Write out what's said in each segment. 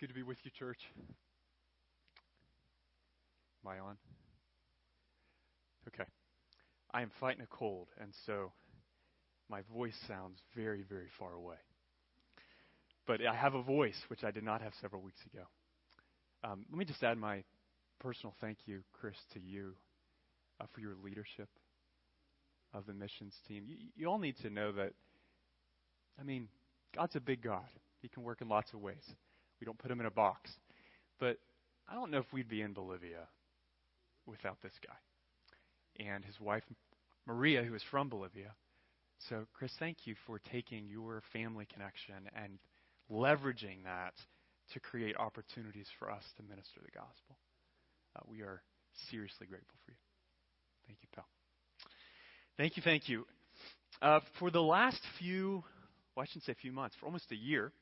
good to be with you, church. Am I on? Okay. I am fighting a cold, and so my voice sounds very, very far away. But I have a voice, which I did not have several weeks ago. Um, let me just add my personal thank you, Chris, to you uh, for your leadership of the missions team. You, you all need to know that, I mean, God's a big God. He can work in lots of ways. We don't put them in a box. But I don't know if we'd be in Bolivia without this guy. And his wife, Maria, who is from Bolivia. So, Chris, thank you for taking your family connection and leveraging that to create opportunities for us to minister the gospel. Uh, we are seriously grateful for you. Thank you, pal. Thank you, thank you. Uh, for the last few, well, I shouldn't say a few months, for almost a year,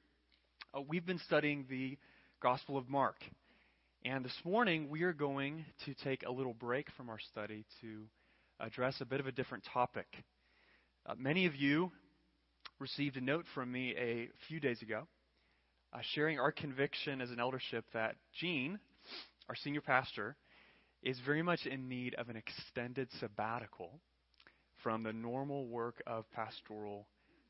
uh, we've been studying the Gospel of Mark. And this morning, we are going to take a little break from our study to address a bit of a different topic. Uh, many of you received a note from me a few days ago uh, sharing our conviction as an eldership that Gene, our senior pastor, is very much in need of an extended sabbatical from the normal work of pastoral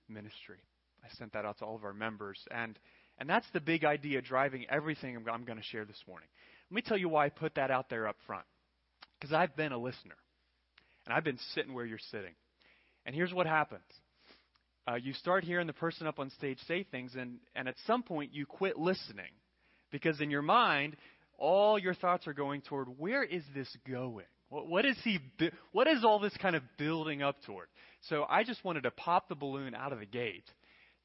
ministry. I sent that out to all of our members. And and that's the big idea driving everything I'm, going to share this morning. Let me tell you why I put that out there up front. Because I've been a listener. And I've been sitting where you're sitting. And here's what happens. Uh, you start hearing the person up on stage say things, and, and at some point you quit listening. Because in your mind, all your thoughts are going toward where is this going? What, what is he? What is all this kind of building up toward? So I just wanted to pop the balloon out of the gate.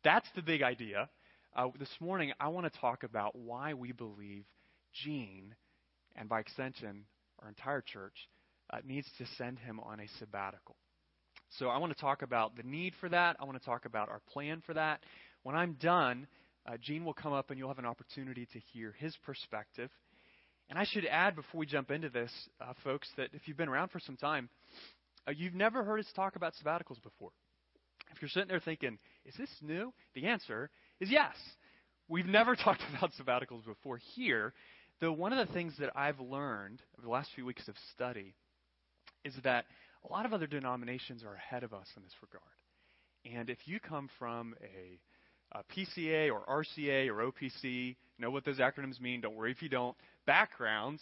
That's the big idea. Uh, this morning, I want to talk about why we believe Gene, and by extension, our entire church, uh, needs to send him on a sabbatical. So I want to talk about the need for that. I want to talk about our plan for that. When I'm done, uh, Gene will come up and you'll have an opportunity to hear his perspective. And I should add before we jump into this, uh, folks, that if you've been around for some time, uh, you've never heard us talk about sabbaticals before. If you're sitting there thinking, is this new? The answer is yes. We've never talked about sabbaticals before here, though one of the things that I've learned over the last few weeks of study is that a lot of other denominations are ahead of us in this regard. And if you come from a, PCA or RCA or OPC, know what those acronyms mean, don't worry if you don't, backgrounds,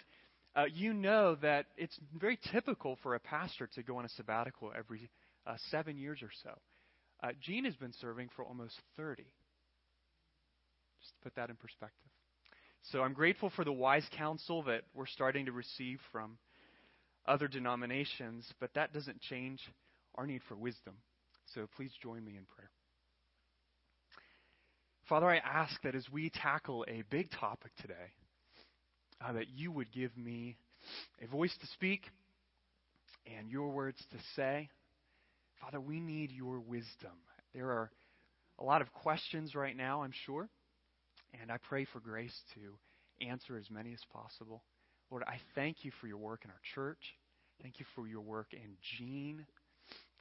uh, you know that it's very typical for a pastor to go on a sabbatical every uh, seven years or so. Uh, Gene has been serving for almost 30. Just to put that in perspective. So I'm grateful for the wise counsel that we're starting to receive from other denominations, but that doesn't change our need for wisdom. So please join me in prayer. Father, I ask that as we tackle a big topic today, uh, that you would give me a voice to speak and your words to say. Father, we need your wisdom. There are a lot of questions right now, I'm sure, and I pray for grace to answer as many as possible. Lord, I thank you for your work in our church. Thank you for your work in Gene,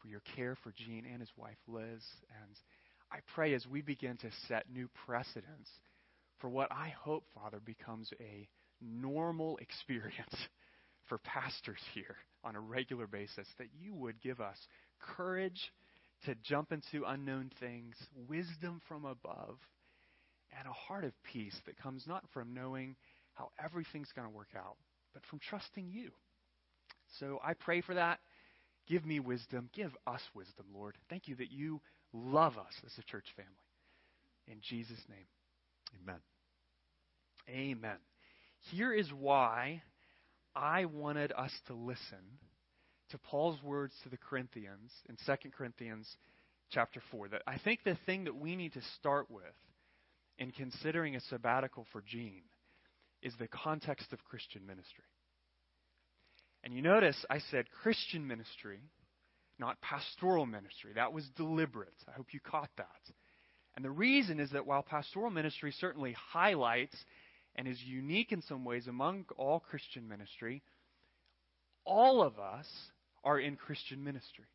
for your care for Gene and his wife Liz. And I pray as we begin to set new precedents for what I hope, Father, becomes a normal experience for pastors here on a regular basis, that you would give us courage to jump into unknown things, wisdom from above, and a heart of peace that comes not from knowing how everything's going to work out, but from trusting you. So I pray for that. Give me wisdom. Give us wisdom, Lord. Thank you that you love us as a church family. In Jesus' name, amen. Amen. Here is why I wanted us to listen to Paul's words to the Corinthians in 2 Corinthians chapter 4. That I think the thing that we need to start with in considering a sabbatical for Gene is the context of Christian ministry. And you notice I said Christian ministry, not pastoral ministry. That was deliberate. I hope you caught that. And the reason is that while pastoral ministry certainly highlights and is unique in some ways among all Christian ministry, all of us are in Christian ministry.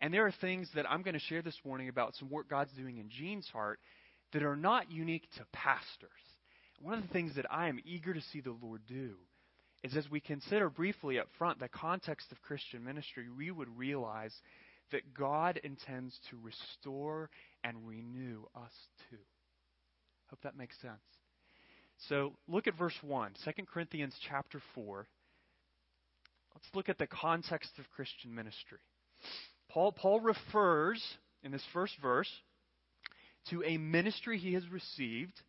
And there are things that I'm going to share this morning about some work God's doing in Gene's heart that are not unique to pastors. One of the things that I am eager to see the Lord do is as we consider briefly up front the context of Christian ministry, we would realize that God intends to restore and renew us too. Hope that makes sense. So look at verse 1, 2 Corinthians chapter 4. Let's look at the context of Christian ministry. Paul, Paul refers in this first verse to a ministry he has received,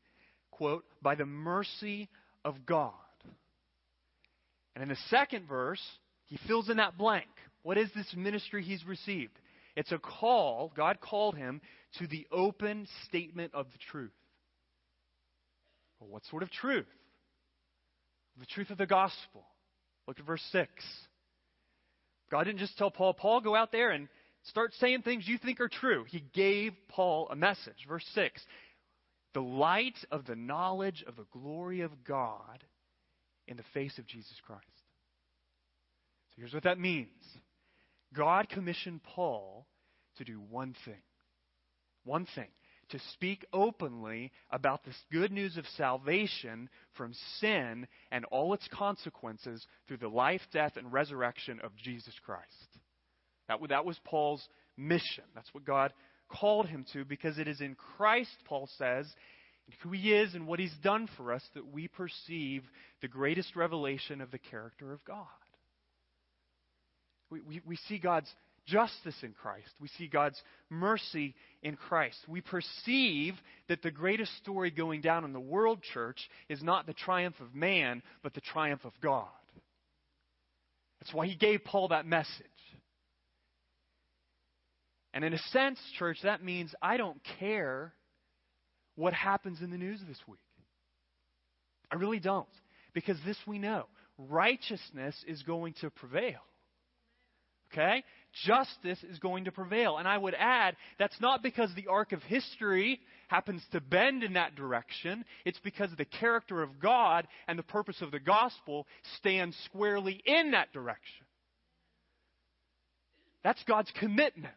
quote, by the mercy of God. And in the second verse, he fills in that blank. What is this ministry he's received? It's a call, God called him to the open statement of the truth. Well, what sort of truth? The truth of the gospel. Look at verse 6. God didn't just tell Paul, Paul, go out there and start saying things you think are true. He gave Paul a message. Verse 6 The light of the knowledge of the glory of God in the face of Jesus Christ. So here's what that means God commissioned Paul to do one thing. One thing. To speak openly about this good news of salvation from sin and all its consequences through the life, death, and resurrection of Jesus Christ. That, that was Paul's mission. That's what God called him to because it is in Christ, Paul says, who he is and what he's done for us that we perceive the greatest revelation of the character of God. We, we, we see God's justice in Christ. We see God's mercy in Christ. We perceive that the greatest story going down in the world church is not the triumph of man, but the triumph of God. That's why he gave Paul that message. And in a sense, church, that means I don't care what happens in the news this week. I really don't. Because this we know righteousness is going to prevail. Okay? Justice is going to prevail. And I would add, that's not because the arc of history happens to bend in that direction. It's because the character of God and the purpose of the gospel stand squarely in that direction. That's God's commitment.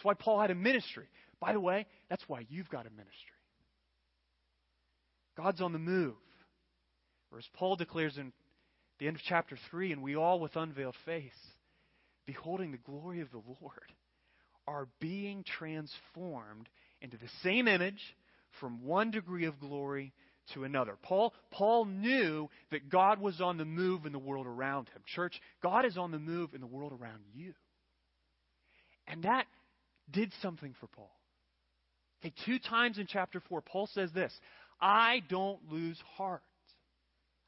That's why Paul had a ministry. By the way, that's why you've got a ministry. God's on the move. Or as Paul declares in the end of chapter 3, and we all with unveiled face beholding the glory of the Lord, are being transformed into the same image from one degree of glory to another. Paul, Paul knew that God was on the move in the world around him. Church, God is on the move in the world around you. And that did something for Paul. Okay, two times in chapter 4, Paul says this I don't lose heart.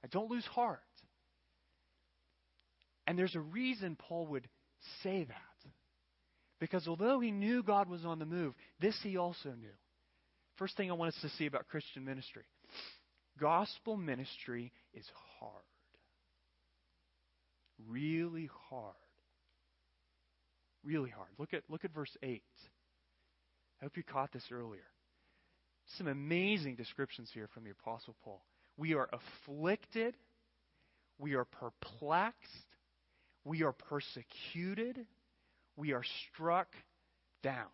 I don't lose heart. And there's a reason Paul would say that. Because although he knew God was on the move, this he also knew. First thing I want us to see about Christian ministry gospel ministry is hard. Really hard. Really hard. Look at, look at verse 8. I hope you caught this earlier. Some amazing descriptions here from the Apostle Paul. We are afflicted, we are perplexed, we are persecuted. We are struck down.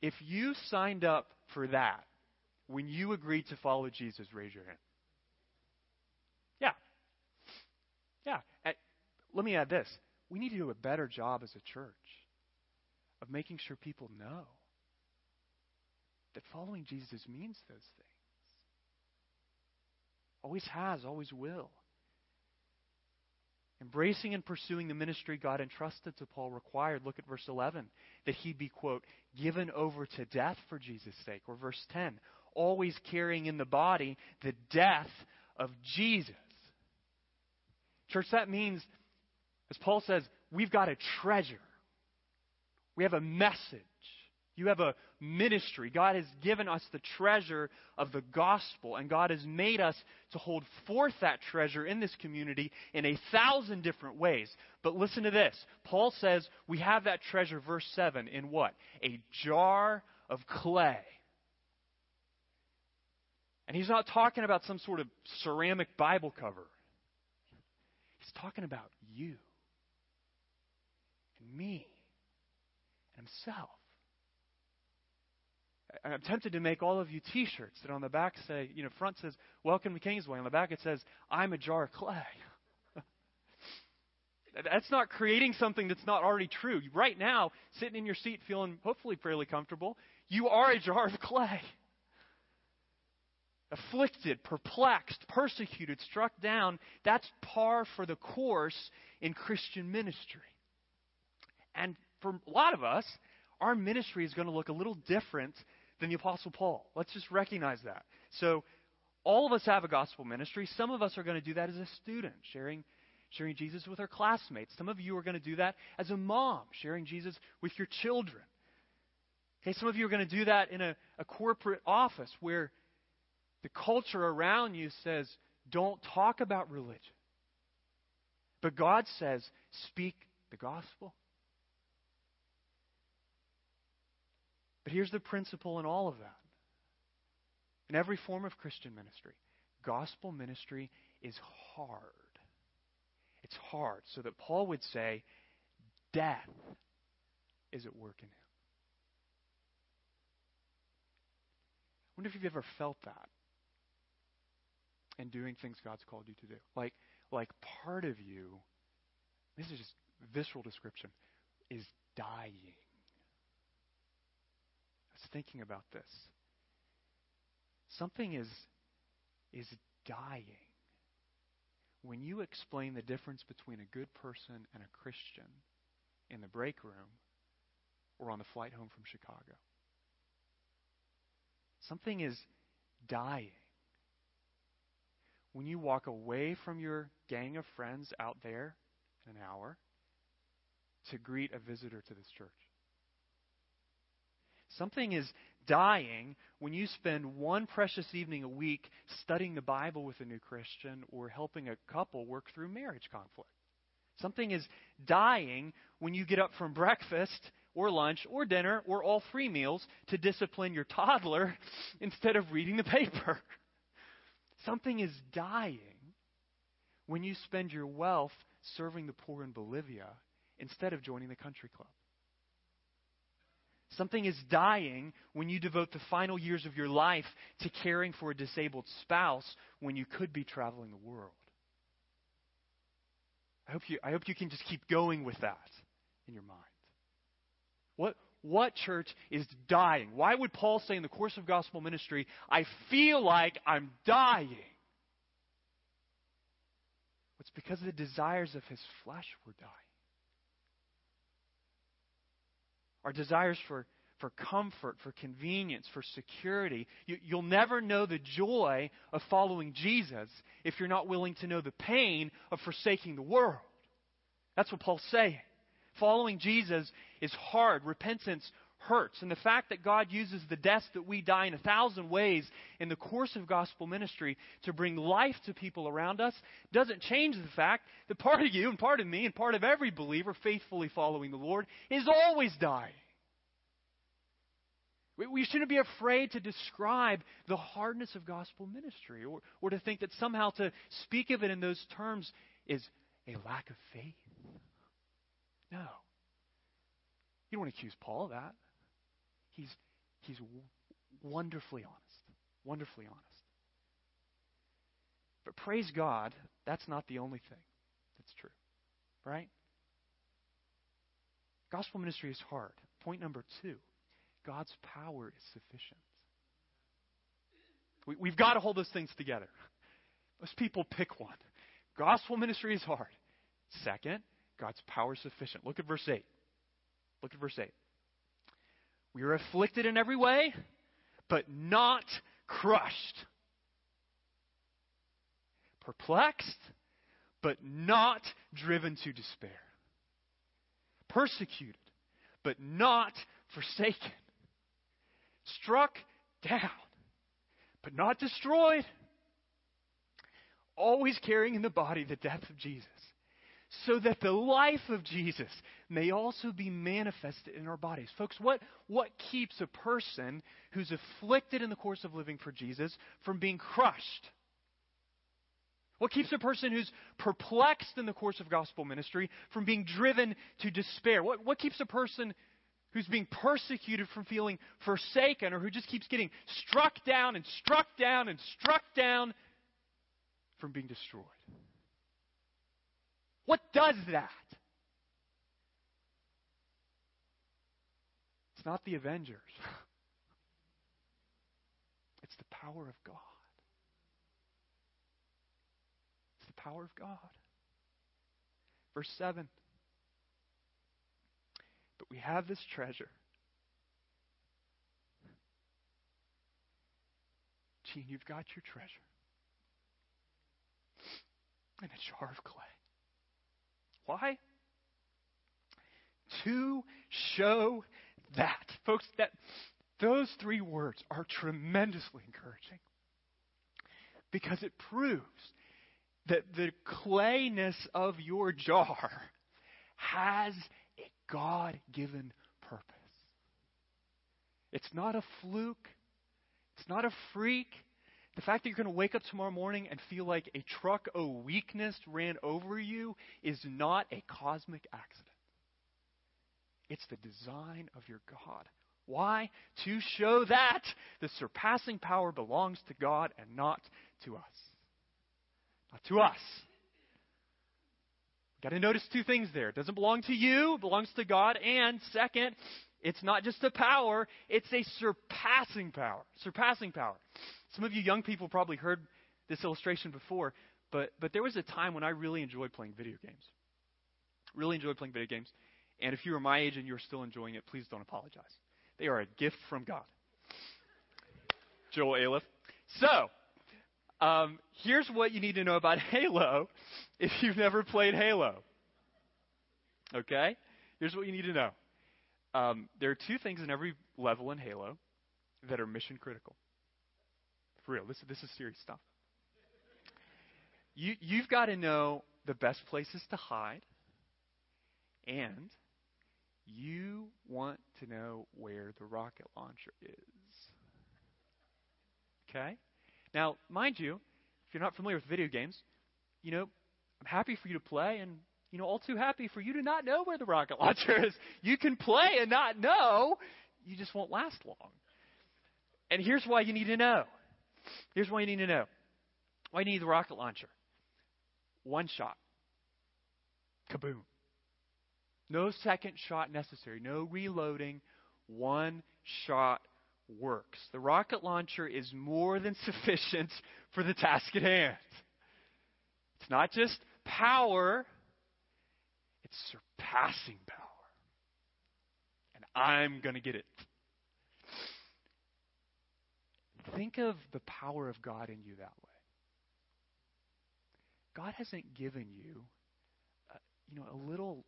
If you signed up for that when you agreed to follow Jesus, raise your hand. Yeah. Yeah. Let me add this. We need to do a better job as a church of making sure people know that following Jesus means those things. Always has, always will. Embracing and pursuing the ministry God entrusted to Paul required, look at verse 11, that he be, quote, given over to death for Jesus' sake. Or verse 10, always carrying in the body the death of Jesus. Church, that means, as Paul says, we've got a treasure. We have a message. You have a ministry. God has given us the treasure of the gospel, and God has made us to hold forth that treasure in this community in a thousand different ways. But listen to this Paul says we have that treasure, verse 7, in what? A jar of clay. And he's not talking about some sort of ceramic Bible cover. He's talking about you me and himself. I'm tempted to make all of you T-shirts that on the back say, you know, front says "Welcome to Kingsway," on the back it says "I'm a jar of clay." that's not creating something that's not already true. Right now, sitting in your seat, feeling hopefully fairly comfortable, you are a jar of clay. Afflicted, perplexed, persecuted, struck down. That's par for the course in Christian ministry. And for a lot of us, our ministry is going to look a little different than the Apostle Paul. Let's just recognize that. So, all of us have a gospel ministry. Some of us are going to do that as a student, sharing, sharing Jesus with our classmates. Some of you are going to do that as a mom, sharing Jesus with your children. Okay, some of you are going to do that in a, a corporate office where the culture around you says, don't talk about religion. But God says, speak the gospel. But here's the principle in all of that. In every form of Christian ministry, gospel ministry is hard. It's hard. So that Paul would say, death is at work in him. I wonder if you've ever felt that in doing things God's called you to do. Like, like part of you, this is just visceral description, is dying thinking about this. Something is, is dying when you explain the difference between a good person and a Christian in the break room or on the flight home from Chicago. Something is dying when you walk away from your gang of friends out there in an hour to greet a visitor to this church. Something is dying when you spend one precious evening a week studying the Bible with a new Christian or helping a couple work through marriage conflict. Something is dying when you get up from breakfast or lunch or dinner or all three meals to discipline your toddler instead of reading the paper. Something is dying when you spend your wealth serving the poor in Bolivia instead of joining the country club. Something is dying when you devote the final years of your life to caring for a disabled spouse when you could be traveling the world. I hope you, I hope you can just keep going with that in your mind. What, what church is dying? Why would Paul say in the course of gospel ministry, I feel like I'm dying? It's because the desires of his flesh were dying. Our desires for, for comfort, for convenience, for security. You, you'll never know the joy of following Jesus if you're not willing to know the pain of forsaking the world. That's what Paul's saying. Following Jesus is hard. Repentance hurts. And the fact that God uses the death that we die in a thousand ways in the course of gospel ministry to bring life to people around us doesn't change the fact that part of you and part of me and part of every believer faithfully following the Lord is always dying. We shouldn't be afraid to describe the hardness of gospel ministry or, or to think that somehow to speak of it in those terms is a lack of faith. No. You don't want to accuse Paul of that. He's, he's wonderfully honest. Wonderfully honest. But praise God, that's not the only thing that's true. Right? Gospel ministry is hard. Point number two God's power is sufficient. We, have got to hold those things together. Most people pick one. Gospel ministry is hard. Second, God's power is sufficient. Look at verse 8. Look at verse 8. We are afflicted in every way, but not crushed. Perplexed, but not driven to despair. Persecuted, but not forsaken. Struck down, but not destroyed. Always carrying in the body the death of Jesus so that the life of Jesus may also be manifested in our bodies. Folks, what, what keeps a person who's afflicted in the course of living for Jesus from being crushed? What keeps a person who's perplexed in the course of gospel ministry from being driven to despair? What, what keeps a person who's being persecuted from feeling forsaken, or who just keeps getting struck down and struck down and struck down from being destroyed. What does that? It's not the Avengers. It's the power of God. It's the power of God. Verse 7. But we have this treasure. Gene, you've got your treasure in a jar of clay. Why? To show that. Folks, that those three words are tremendously encouraging because it proves that the clayness of your jar has a God given purpose. It's not a fluke, it's not a freak. The fact that you're going to wake up tomorrow morning and feel like a truck of weakness ran over you is not a cosmic accident. It's the design of your God. Why? To show that the surpassing power belongs to God and not to us. Not to us. Got to notice two things there. It doesn't belong to you, it belongs to God. And second, it's not just a power, it's a surpassing power. Surpassing power. Some of you young people probably heard this illustration before, but, but there was a time when I really enjoyed playing video games. Really enjoyed playing video games. And if you were my age and you're still enjoying it, please don't apologize. They are a gift from God. Joel Aliff. So, um, here's what you need to know about Halo if you've never played Halo. Okay? Here's what you need to know. Um, there are two things in every level in Halo that are mission critical. For real, this, this is serious stuff. You, you've got to know the best places to hide, and you want to know where the rocket launcher is. Okay? Now, mind you, if you're not familiar with video games, you know, I'm happy for you to play and you know, all too happy for you to not know where the rocket launcher is. You can play and not know, you just won't last long. And here's why you need to know. Here's why you need to know. Why you need the rocket launcher. One shot. Kaboom. No second shot necessary. No reloading. One shot works. The rocket launcher is more than sufficient for the task at hand. It's not just power, it's surpassing power. And I'm going to get it. Think of the power of God in you that way. God hasn't given you, uh, you know, a little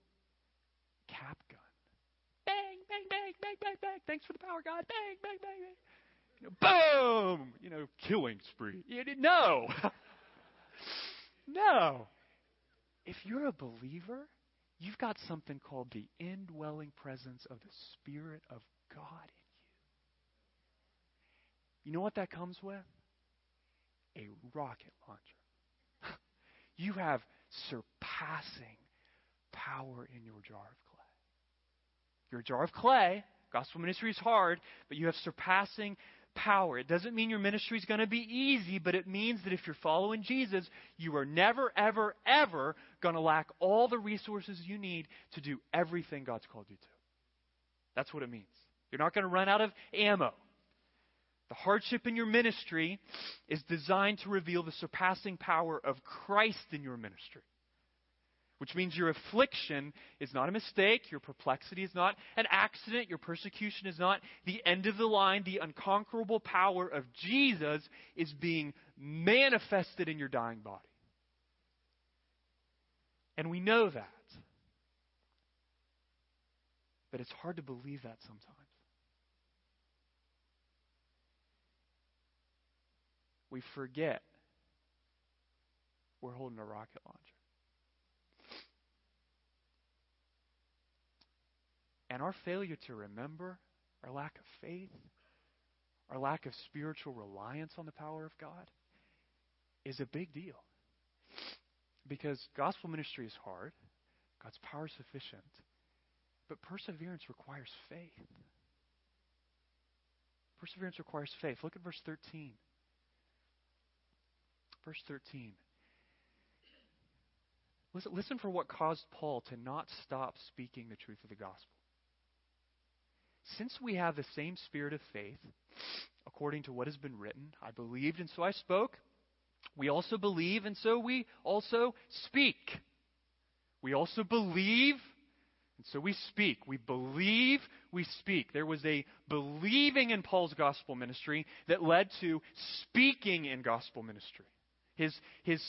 cap gun. Bang, bang, bang, bang, bang. Thanks for the power, God. Bang, bang, bang, bang. You know, boom! You know, killing spree. No. no. If you're a believer, you've got something called the indwelling presence of the Spirit of God in you. You know what that comes with? A rocket launcher. you have surpassing power in your jar of clay. You're a jar of clay. Gospel ministry is hard, but you have surpassing power. It doesn't mean your ministry is going to be easy, but it means that if you're following Jesus, you are never, ever, ever going to lack all the resources you need to do everything God's called you to. That's what it means. You're not going to run out of ammo. The hardship in your ministry is designed to reveal the surpassing power of Christ in your ministry which means your affliction is not a mistake, your perplexity is not an accident, your persecution is not the end of the line. The unconquerable power of Jesus is being manifested in your dying body. And we know that. But it's hard to believe that sometimes. We forget we're holding a rocket launcher. And our failure to remember, our lack of faith, our lack of spiritual reliance on the power of God is a big deal. Because gospel ministry is hard, God's power is sufficient. But perseverance requires faith. Perseverance requires faith. Look at verse 13. Verse 13. Listen, listen for what caused Paul to not stop speaking the truth of the gospel. Since we have the same spirit of faith, according to what has been written, I believed and so I spoke. We also believe and so we also speak. We also believe and so we speak. We believe, we speak. There was a believing in Paul's gospel ministry that led to speaking in gospel ministry. His, his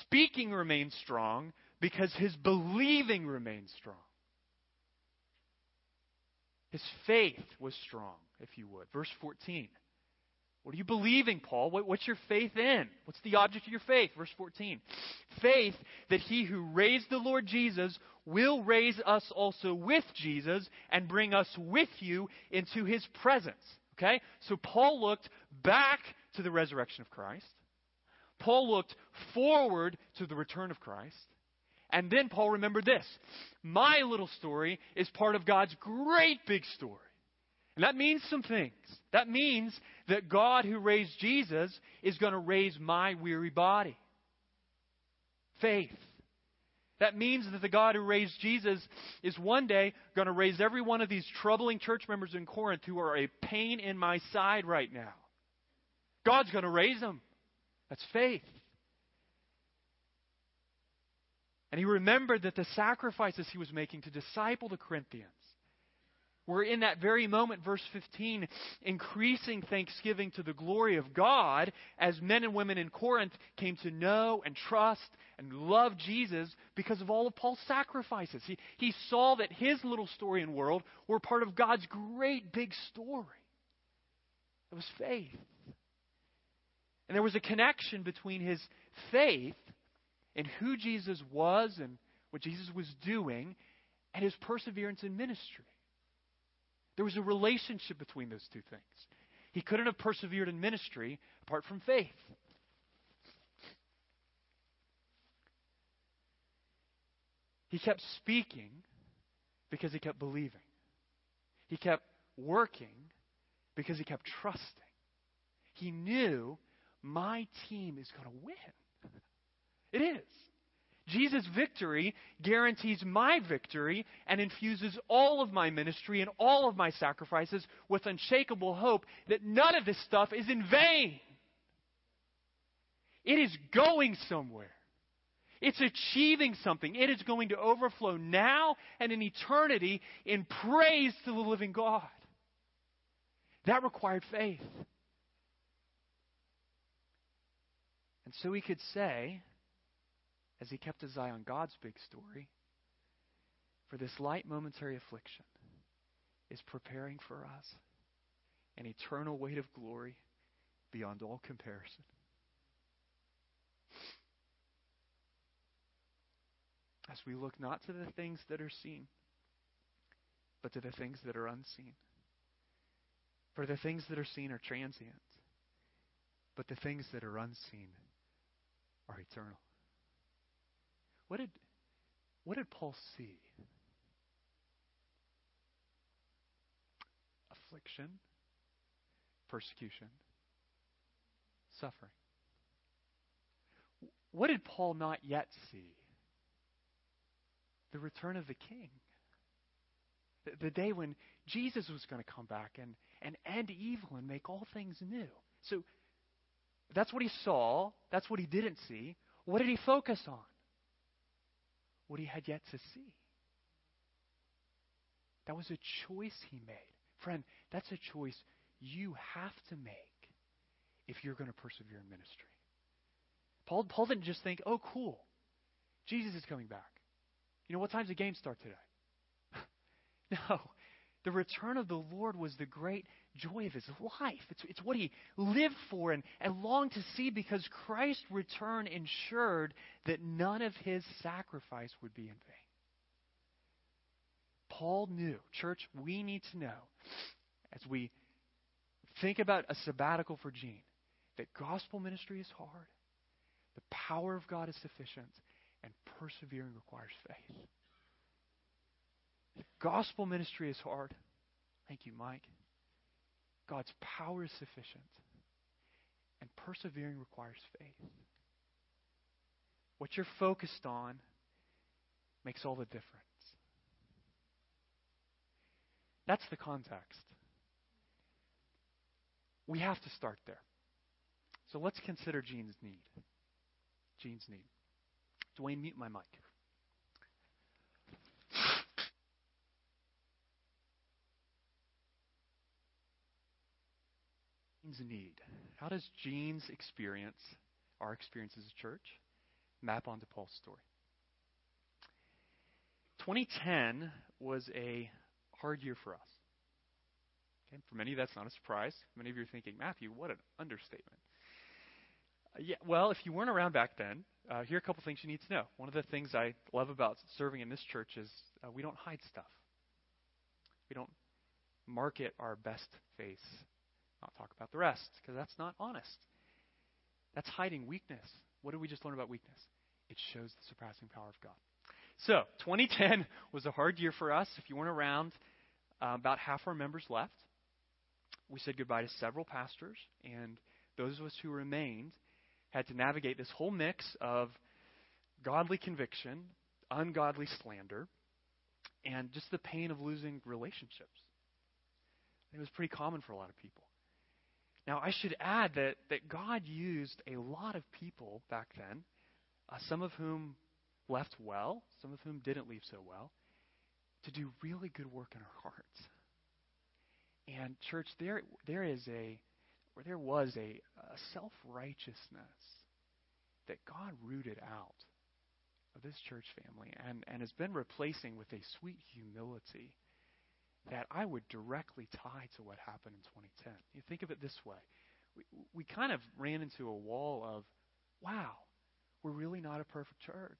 speaking remained strong because his believing remained strong. His faith was strong, if you would. Verse 14. What are you believing, Paul? What, what's your faith in? What's the object of your faith? Verse 14. Faith that he who raised the Lord Jesus will raise us also with Jesus and bring us with you into his presence. Okay? So Paul looked back to the resurrection of Christ. Paul looked forward to the return of Christ. And then Paul remembered this my little story is part of God's great big story. And that means some things. That means that God who raised Jesus is going to raise my weary body. Faith. That means that the God who raised Jesus is one day going to raise every one of these troubling church members in Corinth who are a pain in my side right now. God's going to raise them. That's faith. And he remembered that the sacrifices he was making to disciple the Corinthians were in that very moment, verse 15, increasing thanksgiving to the glory of God as men and women in Corinth came to know and trust and love Jesus because of all of Paul's sacrifices. He, he saw that his little story and world were part of God's great big story. It was faith. And there was a connection between his faith and who Jesus was and what Jesus was doing and his perseverance in ministry. There was a relationship between those two things. He couldn't have persevered in ministry apart from faith. He kept speaking because he kept believing. He kept working because he kept trusting. He knew my team is going to win. It is. Jesus' victory guarantees my victory and infuses all of my ministry and all of my sacrifices with unshakable hope that none of this stuff is in vain. It is going somewhere. It's achieving something. It is going to overflow now and in eternity in praise to the living God. That required faith. And so we could say, as he kept his eye on God's big story, for this light momentary affliction is preparing for us an eternal weight of glory beyond all comparison. As we look not to the things that are seen, but to the things that are unseen. For the things that are seen are transient, but the things that are unseen are eternal. What did, what did Paul see? Affliction, persecution, suffering. What did Paul not yet see? The return of the king. The, the day when Jesus was going to come back and, and end evil and make all things new. So that's what he saw. That's what he didn't see. What did he focus on? What he had yet to see. That was a choice he made. Friend, that's a choice you have to make if you're going to persevere in ministry. Paul, Paul didn't just think, oh, cool, Jesus is coming back. You know, what time's the game start today? no. The return of the Lord was the great joy of his life. It's, it's what he lived for and, and longed to see because Christ's return ensured that none of his sacrifice would be in vain. Paul knew, church, we need to know as we think about a sabbatical for Gene that gospel ministry is hard, the power of God is sufficient, and persevering requires faith. Gospel ministry is hard. Thank you, Mike. God's power is sufficient, and persevering requires faith. What you're focused on makes all the difference. That's the context. We have to start there. So let's consider Gene's need. Gene's need. Dwayne, mute my mic. Gene's need. How does Gene's experience, our experience as a church, map onto Paul's story? 2010 was a hard year for us. Okay? For many, that's not a surprise. Many of you are thinking, Matthew, what an understatement. Uh, yeah, well, if you weren't around back then, uh, here are a couple things you need to know. One of the things I love about serving in this church is uh, we don't hide stuff. We don't market our best face, not talk about the rest, because that's not honest. That's hiding weakness. What did we just learn about weakness? It shows the surpassing power of God. So, 2010 was a hard year for us. If you weren't around, uh, about half our members left. We said goodbye to several pastors, and those of us who remained had to navigate this whole mix of godly conviction, ungodly slander, and just the pain of losing relationships. It was pretty common for a lot of people. Now, I should add that, that God used a lot of people back then, uh, some of whom left well, some of whom didn't leave so well, to do really good work in our hearts. And church, there there is a or there was a, a self righteousness that God rooted out of this church family and, and has been replacing with a sweet humility that I would directly tie to what happened in 2010. You think of it this way. We, we kind of ran into a wall of, wow, we're really not a perfect church.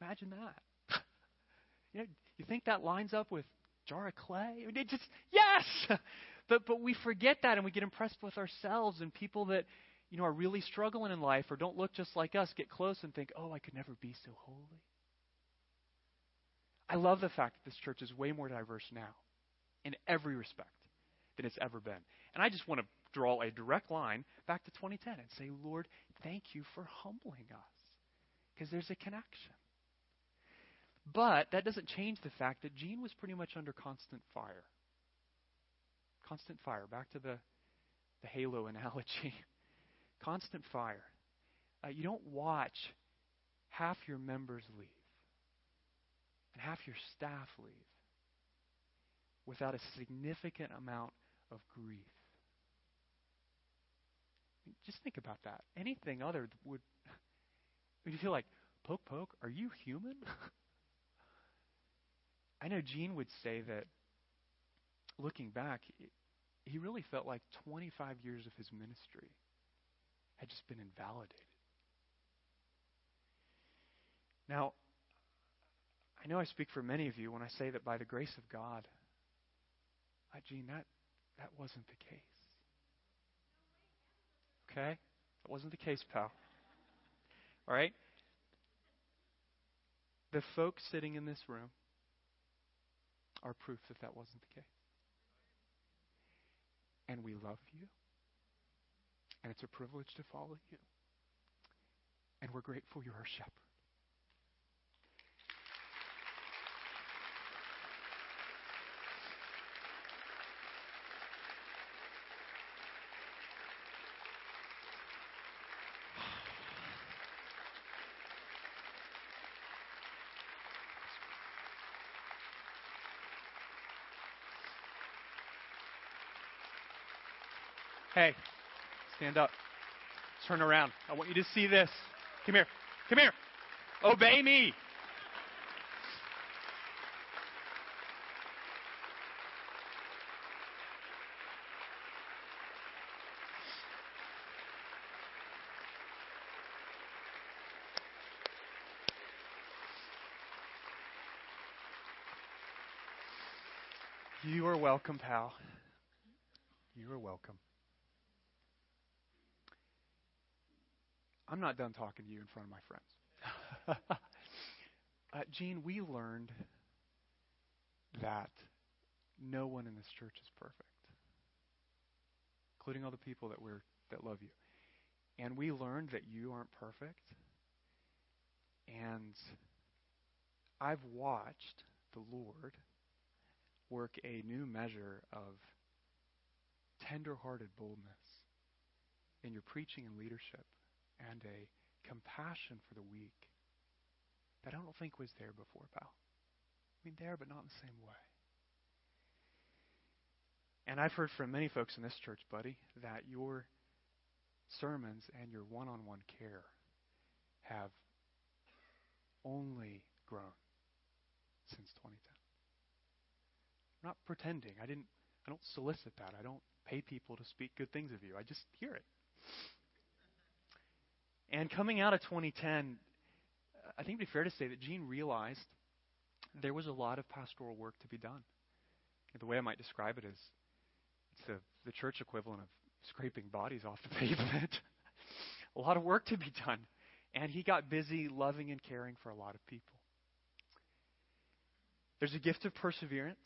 Imagine that. you, know, you think that lines up with jar of clay? I mean, it just yes. but but we forget that and we get impressed with ourselves and people that you know are really struggling in life or don't look just like us get close and think, "Oh, I could never be so holy." I love the fact that this church is way more diverse now in every respect than it's ever been. And I just want to draw a direct line back to 2010 and say, Lord, thank you for humbling us. Because there's a connection. But that doesn't change the fact that Gene was pretty much under constant fire. Constant fire. Back to the, the halo analogy. constant fire. Uh, you don't watch half your members leave and half your staff leave without a significant amount of grief. Just think about that. Anything other would. Would you feel like, poke, poke, are you human? I know Gene would say that looking back, he really felt like 25 years of his ministry had just been invalidated. Now, I know I speak for many of you when I say that by the grace of God, uh, Gene, that, that wasn't the case. Okay? That wasn't the case, pal. All right? The folks sitting in this room are proof that that wasn't the case. And we love you. And it's a privilege to follow you. And we're grateful you're our shepherd. Hey, stand up. Turn around. I want you to see this. Come here. Come here. Obey me. You are welcome, pal. You are welcome. I'm not done talking to you in front of my friends. uh, Gene, we learned that no one in this church is perfect, including all the people that we're that love you. And we learned that you aren't perfect. And I've watched the Lord work a new measure of tender-hearted boldness in your preaching and leadership and a compassion for the weak that I don't think was there before, pal. I mean, there, but not in the same way. And I've heard from many folks in this church, buddy, that your sermons and your one on one care have only grown since 2010. I'm not pretending. I didn't I don't solicit that. I don't pay people to speak good things of you. I just hear it. And coming out of 2010, I think it'd be fair to say that Gene realized there was a lot of pastoral work to be done. The way I might describe it is it's the, the church equivalent of scraping bodies off the pavement. a lot of work to be done. And he got busy loving and caring for a lot of people. There's a gift of perseverance,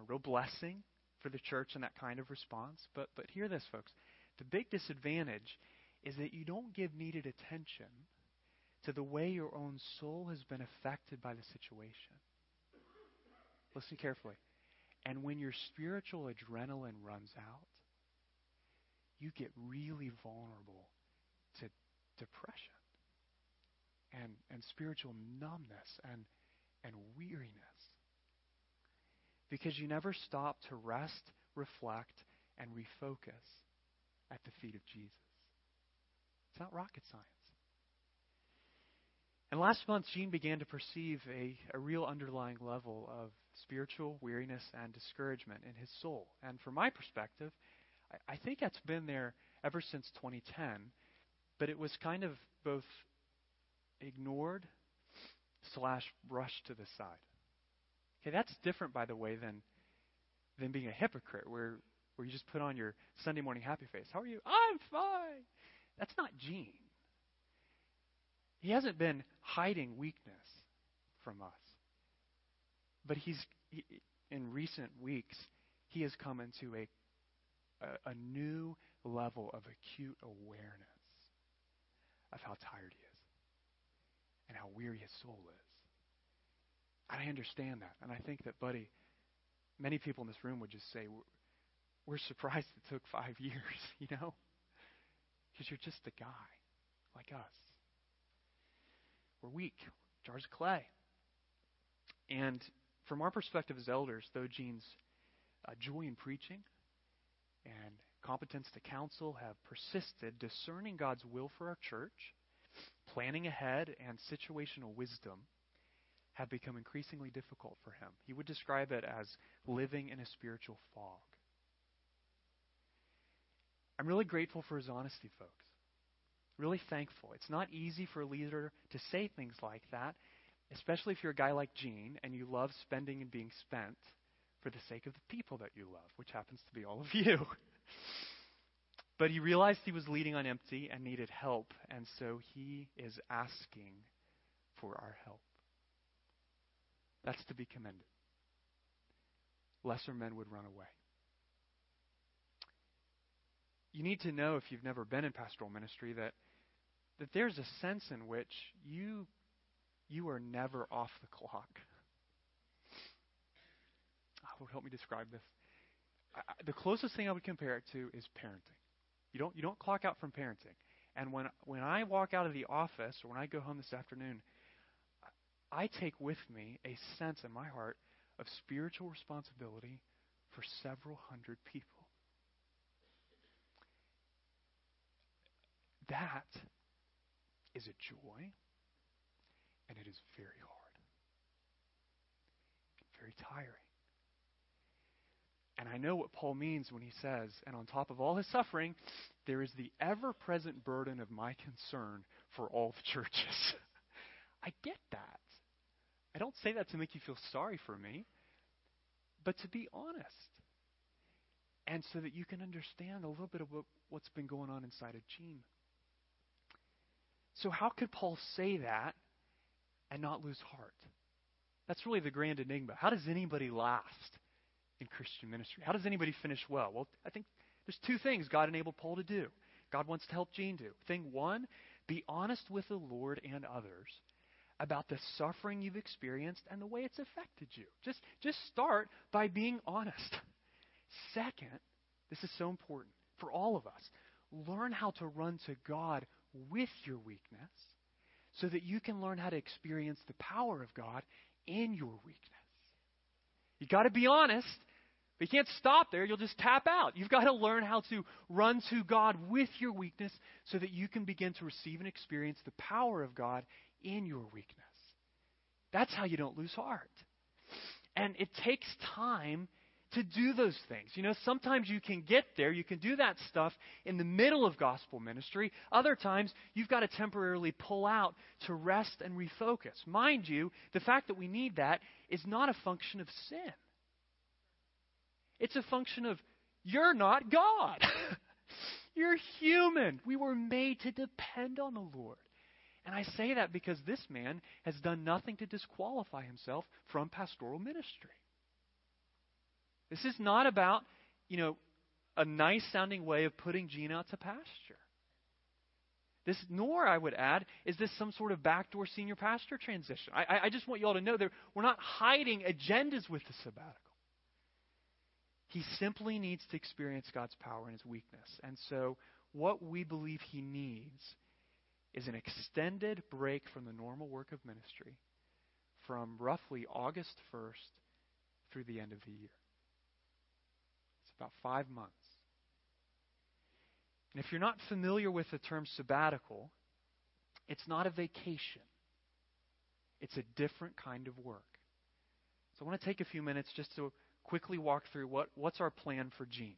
a real blessing for the church in that kind of response. But, but hear this, folks. The big disadvantage is that you don't give needed attention to the way your own soul has been affected by the situation. Listen carefully. And when your spiritual adrenaline runs out, you get really vulnerable to depression and, and spiritual numbness and, and weariness. Because you never stop to rest, reflect, and refocus at the feet of Jesus. It's not rocket science. And last month, Gene began to perceive a, a real underlying level of spiritual weariness and discouragement in his soul. And from my perspective, I, I think that's been there ever since 2010, but it was kind of both ignored slash brushed to the side. Okay, that's different, by the way, than than being a hypocrite, where where you just put on your Sunday morning happy face. How are you? I'm fine. That's not Gene. He hasn't been hiding weakness from us. But he's he, in recent weeks he has come into a, a a new level of acute awareness of how tired he is and how weary his soul is. And I understand that. And I think that, buddy, many people in this room would just say, we're surprised it took five years, you know? Because you're just a guy like us. We're weak, jars of clay. And from our perspective as elders, though Gene's uh, joy in preaching and competence to counsel have persisted, discerning God's will for our church, planning ahead, and situational wisdom have become increasingly difficult for him. He would describe it as living in a spiritual fog. I'm really grateful for his honesty, folks really thankful. It's not easy for a leader to say things like that, especially if you're a guy like Gene and you love spending and being spent for the sake of the people that you love, which happens to be all of you. but he realized he was leading on empty and needed help, and so he is asking for our help. That's to be commended. Lesser men would run away. You need to know, if you've never been in pastoral ministry, that that there's a sense in which you you are never off the clock. Oh, help me describe this. I, the closest thing I would compare it to is parenting. You don't you don't clock out from parenting. And when when I walk out of the office or when I go home this afternoon, I take with me a sense in my heart of spiritual responsibility for several hundred people. That is a joy, and it is very hard, very tiring. And I know what Paul means when he says, and on top of all his suffering, there is the ever present burden of my concern for all the churches. I get that. I don't say that to make you feel sorry for me, but to be honest. And so that you can understand a little bit of what, what's been going on inside of Gene. So, how could Paul say that and not lose heart? That's really the grand enigma. How does anybody last in Christian ministry? How does anybody finish well? Well, I think there's two things God enabled Paul to do. God wants to help Gene do. Thing one, be honest with the Lord and others about the suffering you've experienced and the way it's affected you. Just, just start by being honest. Second, this is so important for all of us. Learn how to run to God with your weakness so that you can learn how to experience the power of God in your weakness. You've got to be honest, but you can't stop there. You'll just tap out. You've got to learn how to run to God with your weakness so that you can begin to receive and experience the power of God in your weakness. That's how you don't lose heart. And it takes time to do those things. You know, sometimes you can get there, you can do that stuff in the middle of gospel ministry. Other times, you've got to temporarily pull out to rest and refocus. Mind you, the fact that we need that is not a function of sin, it's a function of you're not God. you're human. We were made to depend on the Lord. And I say that because this man has done nothing to disqualify himself from pastoral ministry. This is not about, you know, a nice sounding way of putting Gene out to pasture. This, nor, I would add, is this some sort of backdoor senior pastor transition. I, I just want you all to know that we're not hiding agendas with the sabbatical. He simply needs to experience God's power in his weakness. And so, what we believe he needs is an extended break from the normal work of ministry from roughly August 1st through the end of the year about five months. And if you're not familiar with the term sabbatical, it's not a vacation, it's a different kind of work. So I want to take a few minutes just to quickly walk through what, what's our plan for Gene.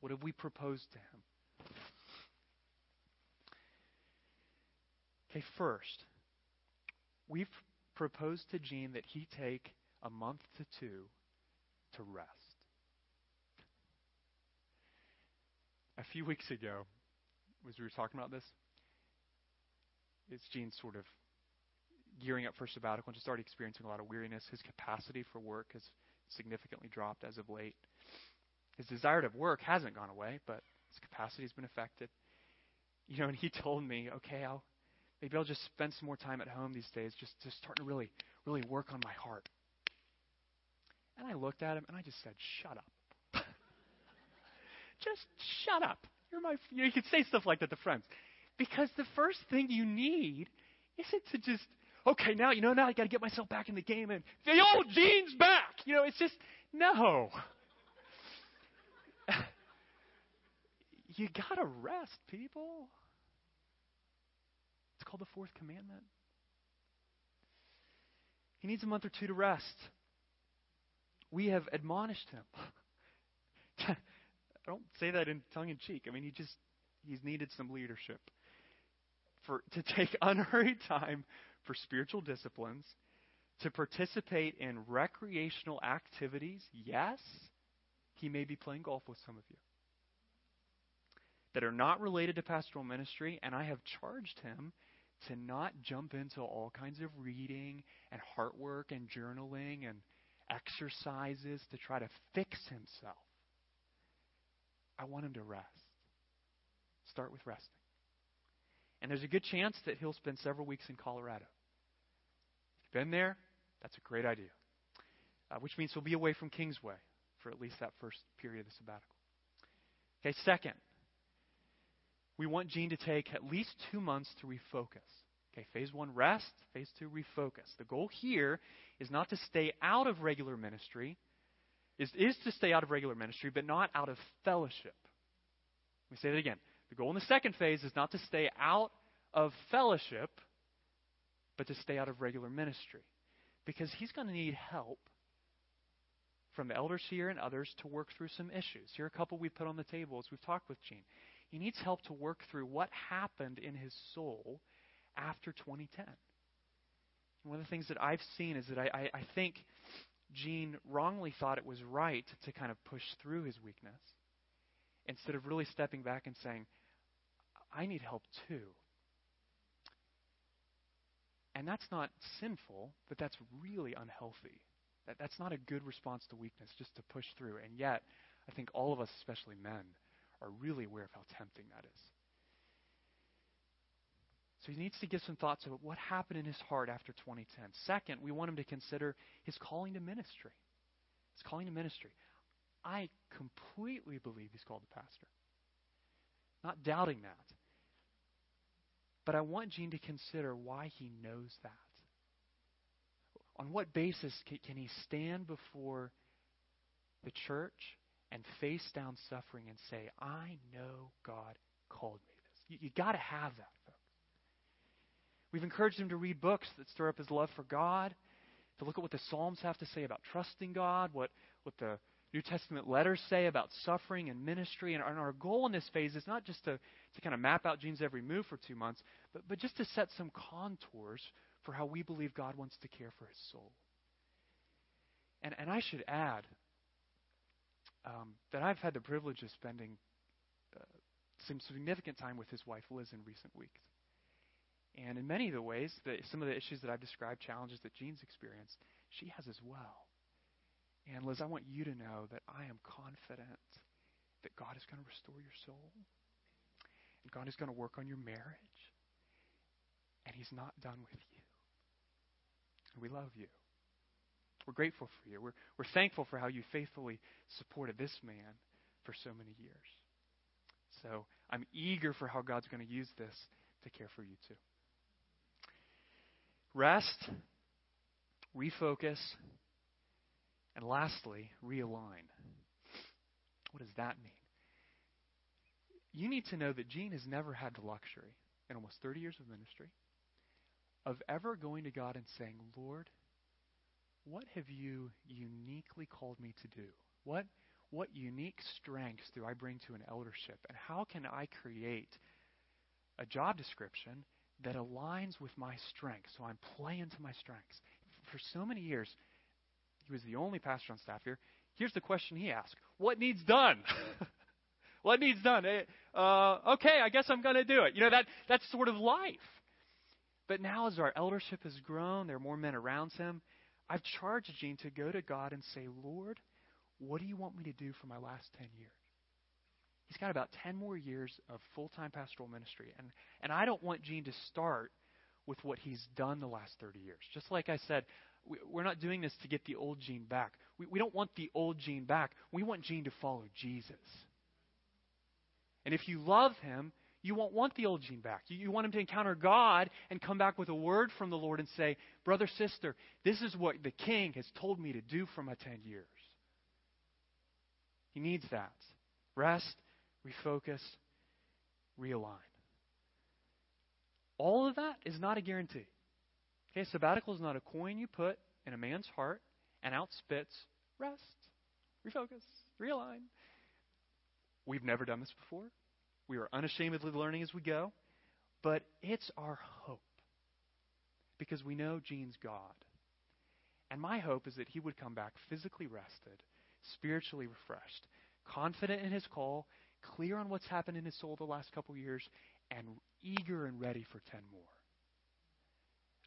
What have we proposed to him? Okay, first, we've proposed to Gene that he take a month to two to rest. A few weeks ago, as we were talking about this, it's Gene's sort of gearing up for sabbatical and just already experiencing a lot of weariness. His capacity for work has significantly dropped as of late. His desire to work hasn't gone away, but his capacity has been affected. You know, and he told me, okay, I'll maybe I'll just spend some more time at home these days, just just starting to really, really work on my heart. And I looked at him and I just said, shut up. Just shut up. You're my. You, know, you can say stuff like that to friends, because the first thing you need isn't to just okay now you know now I got to get myself back in the game and the old Gene's back. You know, it's just no. you gotta rest, people. It's called the fourth commandment. He needs a month or two to rest. We have admonished him. I don't say that in tongue in cheek. I mean, he just he's needed some leadership for to take unhurried time for spiritual disciplines, to participate in recreational activities. Yes, he may be playing golf with some of you that are not related to pastoral ministry, and I have charged him to not jump into all kinds of reading and heart work and journaling and exercises to try to fix himself. I want him to rest. Start with resting. And there's a good chance that he'll spend several weeks in Colorado. If you've been there, that's a great idea. Uh, which means he'll be away from Kingsway for at least that first period of the sabbatical. Okay, second, we want Gene to take at least two months to refocus. Okay, phase one, rest. Phase two, refocus. The goal here is not to stay out of regular ministry, is, is to stay out of regular ministry, but not out of fellowship. Let me say that again. The goal in the second phase is not to stay out of fellowship, but to stay out of regular ministry. Because he's going to need help from the elders here and others to work through some issues. Here are a couple we put on the table as we've talked with Gene. He needs help to work through what happened in his soul after 2010. One of the things that I've seen is that I, I, I think Gene wrongly thought it was right to kind of push through his weakness instead of really stepping back and saying, I need help too. And that's not sinful, but that's really unhealthy. That, that's not a good response to weakness, just to push through. And yet, I think all of us, especially men, are really aware of how tempting that is. So he needs to give some thoughts about what happened in his heart after 2010. Second, we want him to consider his calling to ministry. His calling to ministry. I completely believe he's called a pastor. Not doubting that. But I want Gene to consider why he knows that. On what basis can he stand before the church and face down suffering and say, I know God called me this? You, you got to have that. We've encouraged him to read books that stir up his love for God, to look at what the Psalms have to say about trusting God, what, what the New Testament letters say about suffering and ministry. And our, and our goal in this phase is not just to, to kind of map out Gene's every move for two months, but, but just to set some contours for how we believe God wants to care for his soul. And, and I should add um, that I've had the privilege of spending uh, some significant time with his wife Liz in recent weeks. And in many of the ways, the, some of the issues that I've described, challenges that Gene's experienced, she has as well. And Liz, I want you to know that I am confident that God is going to restore your soul. And God is going to work on your marriage. And He's not done with you. And we love you. We're grateful for you. We're, we're thankful for how you faithfully supported this man for so many years. So I'm eager for how God's going to use this to care for you too. Rest, refocus, and lastly, realign. What does that mean? You need to know that Gene has never had the luxury in almost 30 years of ministry of ever going to God and saying, Lord, what have you uniquely called me to do? What, what unique strengths do I bring to an eldership? And how can I create a job description that aligns with my strengths so I'm playing to my strengths? For so many years, he was the only pastor on staff here. Here's the question he asked What needs done? what needs done? Eh, uh, okay, I guess I'm going to do it. You know, that, that's sort of life. But now, as our eldership has grown, there are more men around him. I've charged Gene to go to God and say, Lord, what do you want me to do for my last 10 years? He's got about 10 more years of full time pastoral ministry. And, and I don't want Gene to start with what he's done the last 30 years. Just like I said, we're not doing this to get the old Gene back. We, we don't want the old Gene back. We want Gene to follow Jesus. And if you love him, you won't want the old Gene back. You, you want him to encounter God and come back with a word from the Lord and say, Brother, sister, this is what the king has told me to do for my 10 years. He needs that. Rest, refocus, realign. All of that is not a guarantee. Okay, sabbatical is not a coin you put in a man's heart and out spits rest, refocus, realign. We've never done this before. We are unashamedly learning as we go, but it's our hope because we know Gene's God. And my hope is that he would come back physically rested, spiritually refreshed, confident in his call, clear on what's happened in his soul the last couple years, and eager and ready for 10 more.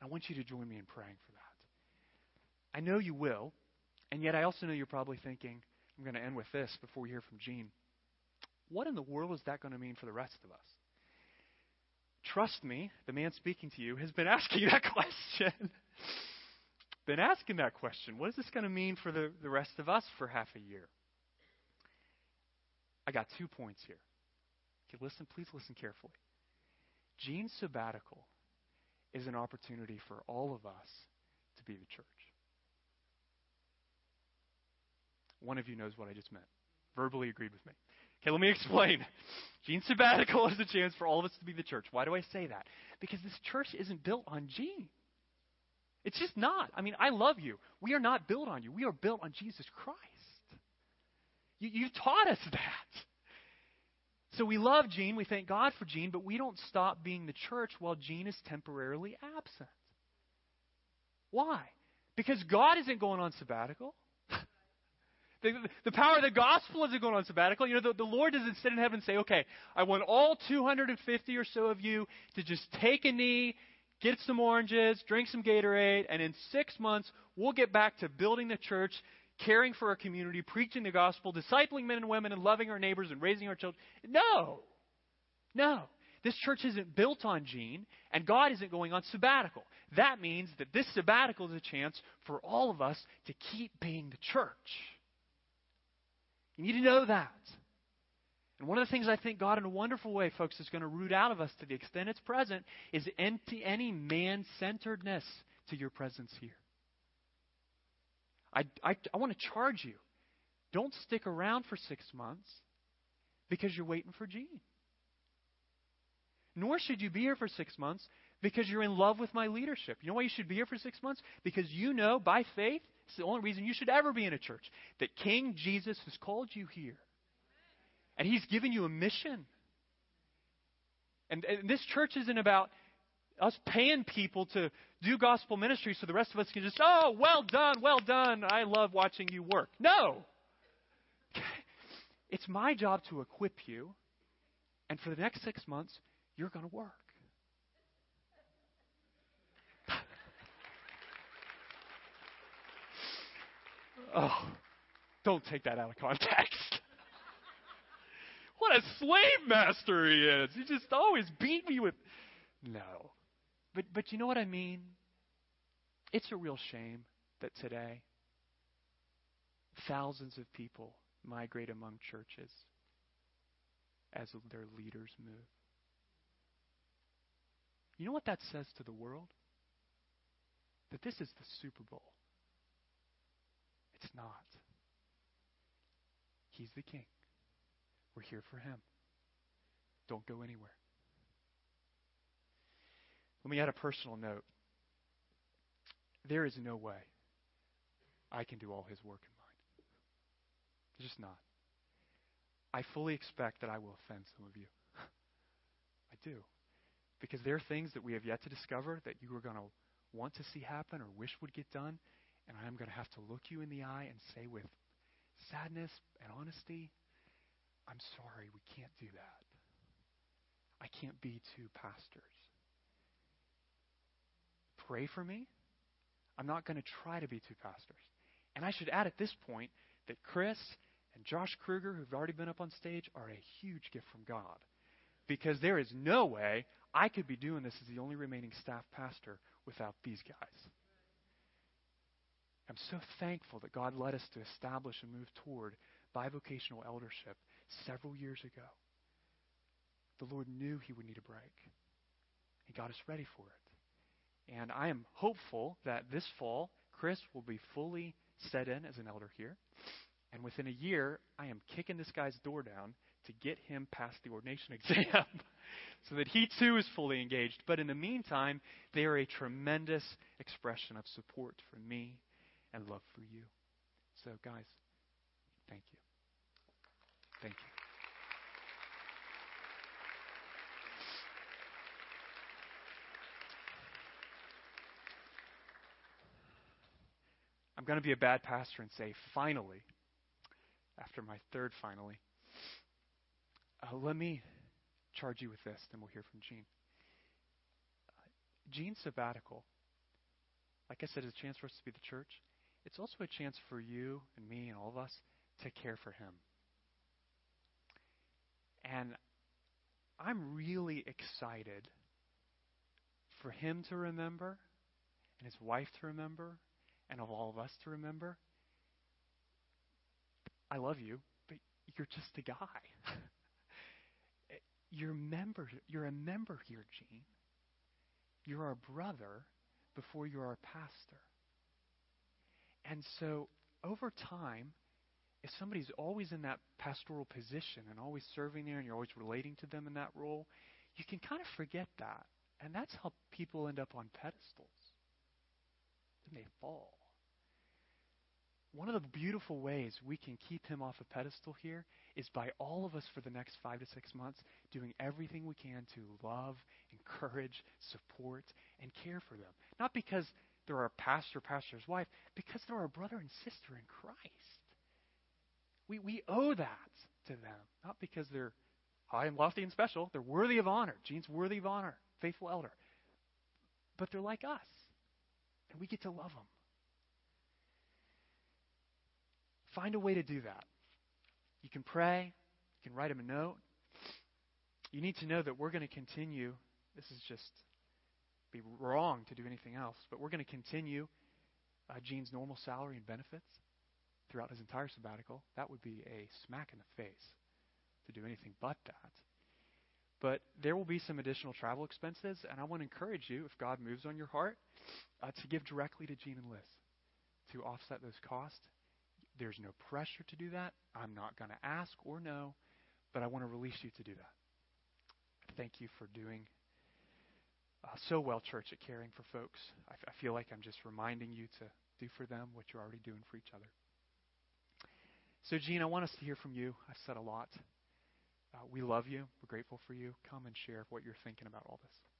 I want you to join me in praying for that. I know you will, and yet I also know you're probably thinking, I'm going to end with this before we hear from Gene. What in the world is that going to mean for the rest of us? Trust me, the man speaking to you has been asking that question. been asking that question. What is this going to mean for the, the rest of us for half a year? I got two points here. Okay, listen, please listen carefully. Gene's sabbatical is an opportunity for all of us to be the church. One of you knows what I just meant. Verbally agreed with me. Okay, let me explain. Gene sabbatical is a chance for all of us to be the church. Why do I say that? Because this church isn't built on Gene. It's just not. I mean, I love you. We are not built on you. We are built on Jesus Christ. You, you taught us that. So we love Gene, we thank God for Gene, but we don't stop being the church while Gene is temporarily absent. Why? Because God isn't going on sabbatical. the, the power of the gospel isn't going on sabbatical. You know, the, the Lord doesn't sit in heaven and say, okay, I want all 250 or so of you to just take a knee, get some oranges, drink some Gatorade, and in six months, we'll get back to building the church, caring for our community, preaching the gospel, discipling men and women, and loving our neighbors and raising our children. No. No. This church isn't built on Gene, and God isn't going on sabbatical. That means that this sabbatical is a chance for all of us to keep being the church. You need to know that. And one of the things I think God, in a wonderful way, folks, is going to root out of us to the extent it's present is any man centeredness to your presence here. I, I, I want to charge you. Don't stick around for six months because you're waiting for Gene. Nor should you be here for six months because you're in love with my leadership. You know why you should be here for six months? Because you know by faith, it's the only reason you should ever be in a church, that King Jesus has called you here. And he's given you a mission. And, and this church isn't about us paying people to do gospel ministry so the rest of us can just, oh, well done, well done. I love watching you work. No. It's my job to equip you. And for the next six months, you're going to work. oh, don't take that out of context. what a slave master he is. He just always beat me with. No. But, but you know what I mean? It's a real shame that today thousands of people migrate among churches as their leaders move. You know what that says to the world? That this is the Super Bowl. It's not. He's the king. We're here for him. Don't go anywhere. Let me add a personal note. There is no way I can do all his work in mine. It's just not. I fully expect that I will offend some of you. I do. Because there are things that we have yet to discover that you are going to want to see happen or wish would get done. And I'm going to have to look you in the eye and say with sadness and honesty, I'm sorry, we can't do that. I can't be two pastors. Pray for me. I'm not going to try to be two pastors. And I should add at this point that Chris and Josh Kruger, who've already been up on stage, are a huge gift from God. Because there is no way I could be doing this as the only remaining staff pastor without these guys. I'm so thankful that God led us to establish and move toward bivocational eldership several years ago. The Lord knew He would need a break. He got us ready for it. And I am hopeful that this fall, Chris will be fully set in as an elder here. And within a year, I am kicking this guy's door down to get him past the ordination exam so that he too is fully engaged. But in the meantime, they are a tremendous expression of support for me and love for you. So, guys, thank you. Thank you. I'm going to be a bad pastor and say, finally, after my third finally, uh, let me charge you with this, then we'll hear from Gene. Uh, Gene's sabbatical, like I said, is a chance for us to be the church. It's also a chance for you and me and all of us to care for him. And I'm really excited for him to remember and his wife to remember and of all of us to remember. I love you, but you're just a guy. you're member you're a member here, Gene. You're our brother before you're our pastor. And so over time, if somebody's always in that pastoral position and always serving there and you're always relating to them in that role, you can kind of forget that. And that's how people end up on pedestals. Then they fall. One of the beautiful ways we can keep him off a pedestal here is by all of us for the next five to six months doing everything we can to love, encourage, support, and care for them. Not because they're our pastor, pastor's wife, because they're our brother and sister in Christ. We, we owe that to them, not because they're high and lofty and special. They're worthy of honor. Gene's worthy of honor, faithful elder. but they're like us, and we get to love them. Find a way to do that. You can pray, you can write him a note. You need to know that we're going to continue. This is just be wrong to do anything else, but we're going to continue uh, Gene's normal salary and benefits throughout his entire sabbatical. That would be a smack in the face to do anything but that. But there will be some additional travel expenses, and I want to encourage you, if God moves on your heart, uh, to give directly to Gene and Liz to offset those costs. There's no pressure to do that. I'm not going to ask or know, but I want to release you to do that. Thank you for doing uh, so well, church, at caring for folks. I, f- I feel like I'm just reminding you to do for them what you're already doing for each other. So, Gene, I want us to hear from you. I've said a lot. Uh, we love you. We're grateful for you. Come and share what you're thinking about all this.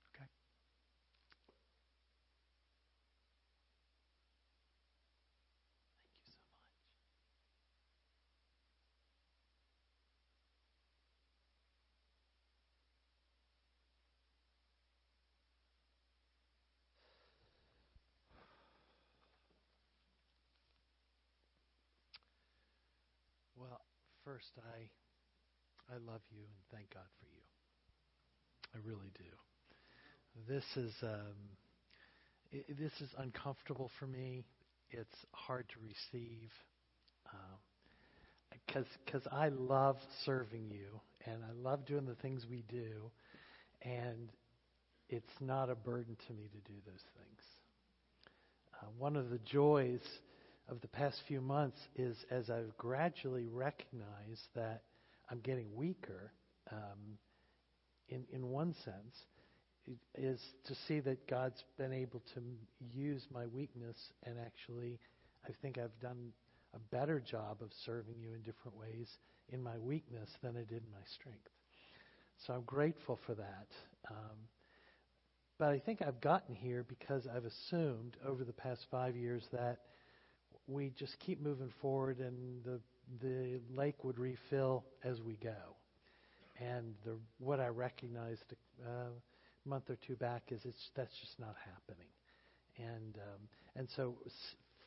First I I love you and thank God for you. I really do. This is um, i this is uncomfortable for me. It's hard to receive because um, because I love serving you and I love doing the things we do, and it's not a burden to me to do those things. Uh, one of the joys of the past few months is as I've gradually recognized that I'm getting weaker, um, in in one sense, is to see that God's been able to use my weakness and actually, I think I've done a better job of serving you in different ways in my weakness than I did in my strength. So I'm grateful for that. Um, but I think I've gotten here because I've assumed over the past five years that we just keep moving forward and the the lake would refill as we go. And the, what I recognized uh, a month or two back is it's that's just not happening. And um, and so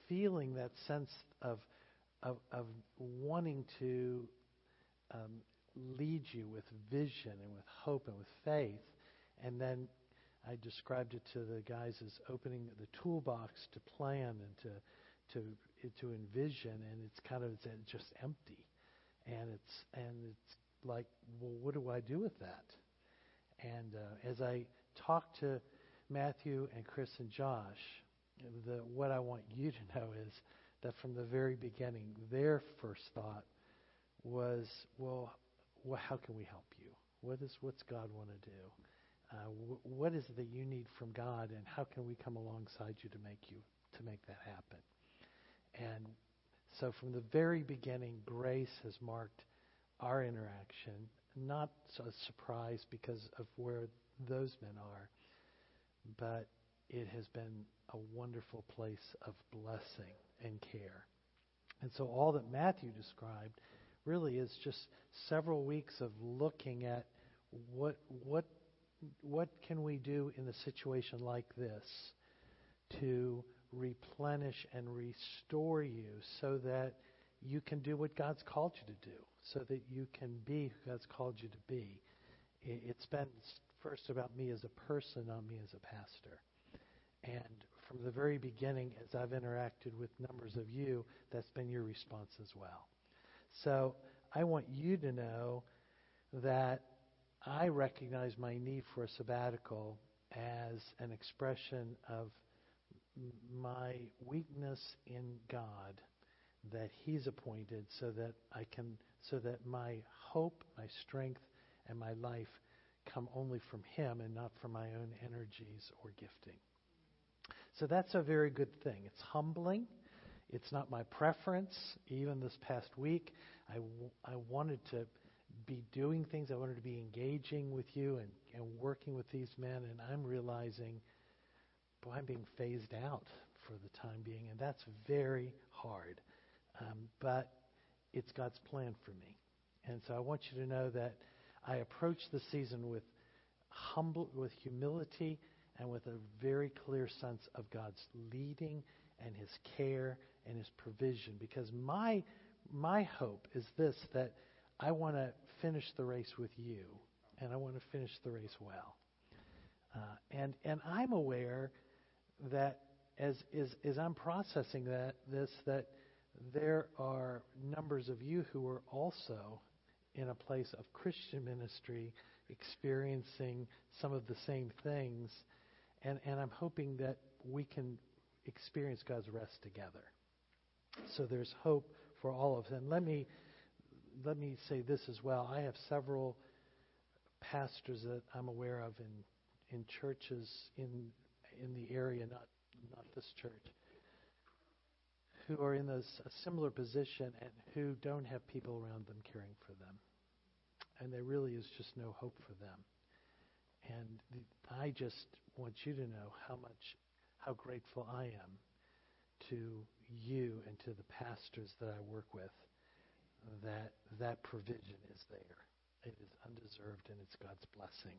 feeling that sense of of, of wanting to um, lead you with vision and with hope and with faith, and then I described it to the guys as opening the toolbox to plan and to to to envision, and it's kind of it's just empty, and it's and it's like, well, what do I do with that? And uh, as I talk to Matthew and Chris and Josh, the what I want you to know is that from the very beginning, their first thought was, well, how can we help you? What is what's God want to do? Uh, wh- what is it that you need from God, and how can we come alongside you to make you to make that happen? So from the very beginning, grace has marked our interaction, not a surprise because of where those men are, but it has been a wonderful place of blessing and care. And so all that Matthew described really is just several weeks of looking at what what what can we do in a situation like this to replenish and restore you so that you can do what God's called you to do, so that you can be who God's called you to be. It's been first about me as a person, not me as a pastor. And from the very beginning, as I've interacted with numbers of you, that's been your response as well. So I want you to know that I recognize my need for a sabbatical as an expression of my weakness in God that He's appointed so that I can, so that my hope, my strength, and my life come only from Him and not from my own energies or gifting. So that's a very good thing. It's humbling. It's not my preference. Even this past week, I, w- I wanted to be doing things. I wanted to be engaging with you and, and working with these men, and I'm realizing boy, I'm being phased out for the time being, and that's very hard. Um, but it's God's plan for me. And so I want you to know that I approach the season with humble, with humility and with a very clear sense of God's leading and His care and His provision. Because my my hope is this that I want to finish the race with you, and I want to finish the race well. Uh, and and I'm aware that as, as as I'm processing that this that there are numbers of you who are also in a place of Christian ministry experiencing some of the same things and and I'm hoping that we can experience God's rest together. So there's hope for all of them. Let me let me say this as well. I have several pastors that I'm aware of in in churches in in the area, not not this church, who are in this, a similar position and who don't have people around them caring for them, and there really is just no hope for them. And the, I just want you to know how much, how grateful I am to you and to the pastors that I work with that that provision is there. It is undeserved and it's God's blessing.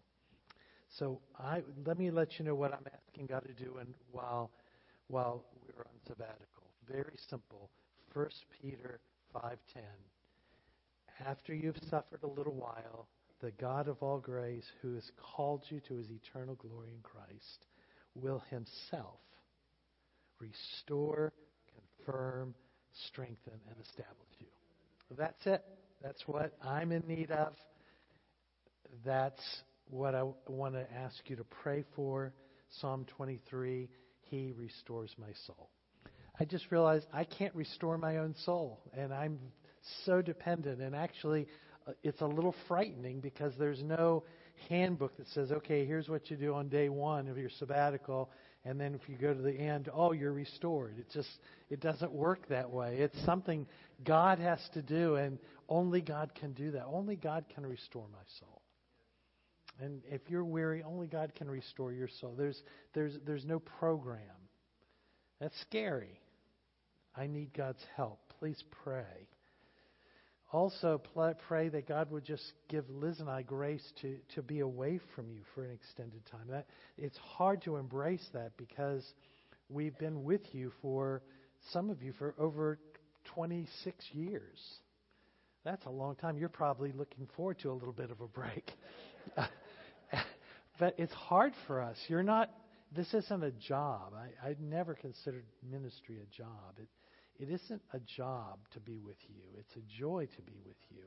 So I let me let you know what I'm asking God to do and while while we're on sabbatical. Very simple. First Peter five ten. After you've suffered a little while, the God of all grace, who has called you to his eternal glory in Christ, will himself restore, confirm, strengthen, and establish you. That's it. That's what I'm in need of. That's what I want to ask you to pray for. Psalm 23 He restores my soul. I just realized I can't restore my own soul, and I'm so dependent. And actually, uh, it's a little frightening because there's no handbook that says, okay, here's what you do on day one of your sabbatical, and then if you go to the end, oh, you're restored. It just it doesn't work that way. It's something God has to do, and only God can do that. Only God can restore my soul. And if you're weary, only God can restore your soul. There's there's there's no program. That's scary. I need God's help. Please pray. Also, pray that God would just give Liz and I grace to, to be away from you for an extended time. That, it's hard to embrace that because we've been with you for, some of you, for over 26 years. That's a long time. You're probably looking forward to a little bit of a break. but it's hard for us. You're not, this isn't a job. I, I never considered ministry a job. It, it isn't a job to be with you. It's a joy to be with you.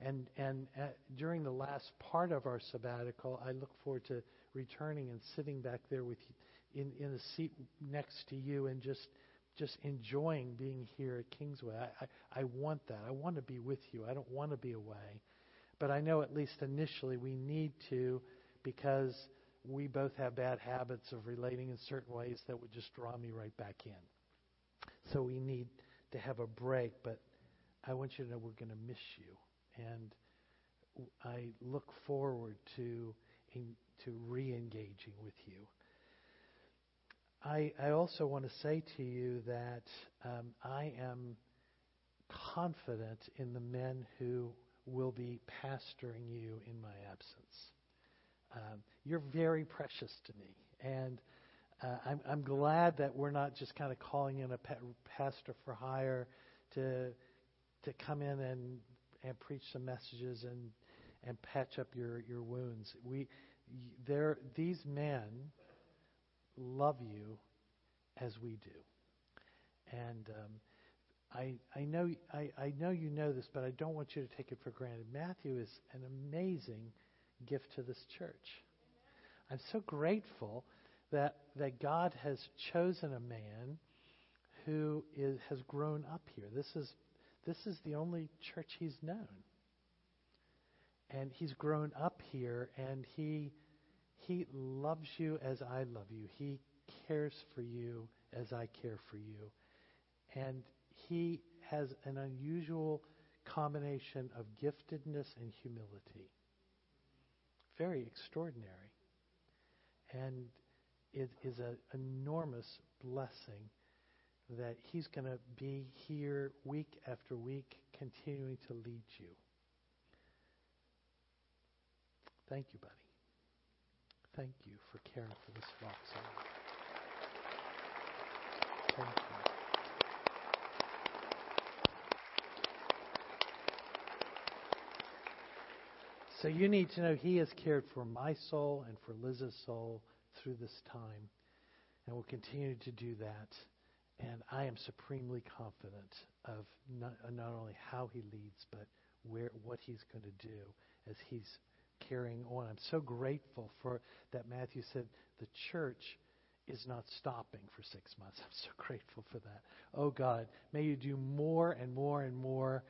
And and uh, during the last part of our sabbatical, I look forward to returning and sitting back there with you in in a seat next to you and just just enjoying being here at Kingsway. I, I, I want that. I want to be with you. I don't want to be away. But I know at least initially we need to because we both have bad habits of relating in certain ways that would just draw me right back in. So we need to have a break, but I want you to know we're going to miss you. And I look forward to, to re engaging with you. I, I also want to say to you that um, I am confident in the men who will be pastoring you in my absence. Um, you're very precious to me. And uh, I'm, I'm glad that we're not just kind of calling in a pa- pastor for hire to to come in and and preach some messages and and patch up your your wounds. We there these men love you as we do, and um, I I know I, I know you know this, but I don't want you to take it for granted. Matthew is an amazing gift to this church. I'm so grateful that, that God has chosen a man who is, has grown up here. This is, this is the only church he's known. And he's grown up here, and he, he loves you as I love you. He cares for you as I care for you. And he has an unusual combination of giftedness and humility. Very extraordinary. And it is an enormous blessing that He's going to be here week after week, continuing to lead you. Thank you, buddy. thank you for caring for this flock Thank you. So you need to know He has cared for my soul and for Liz's soul through this time, and will continue to do that. And I am supremely confident of not, uh, not only how He leads, but where what He's going to do as He's carrying on. I'm so grateful for that. Matthew said the church is not stopping for six months. I'm so grateful for that. Oh God, may you do more and more and more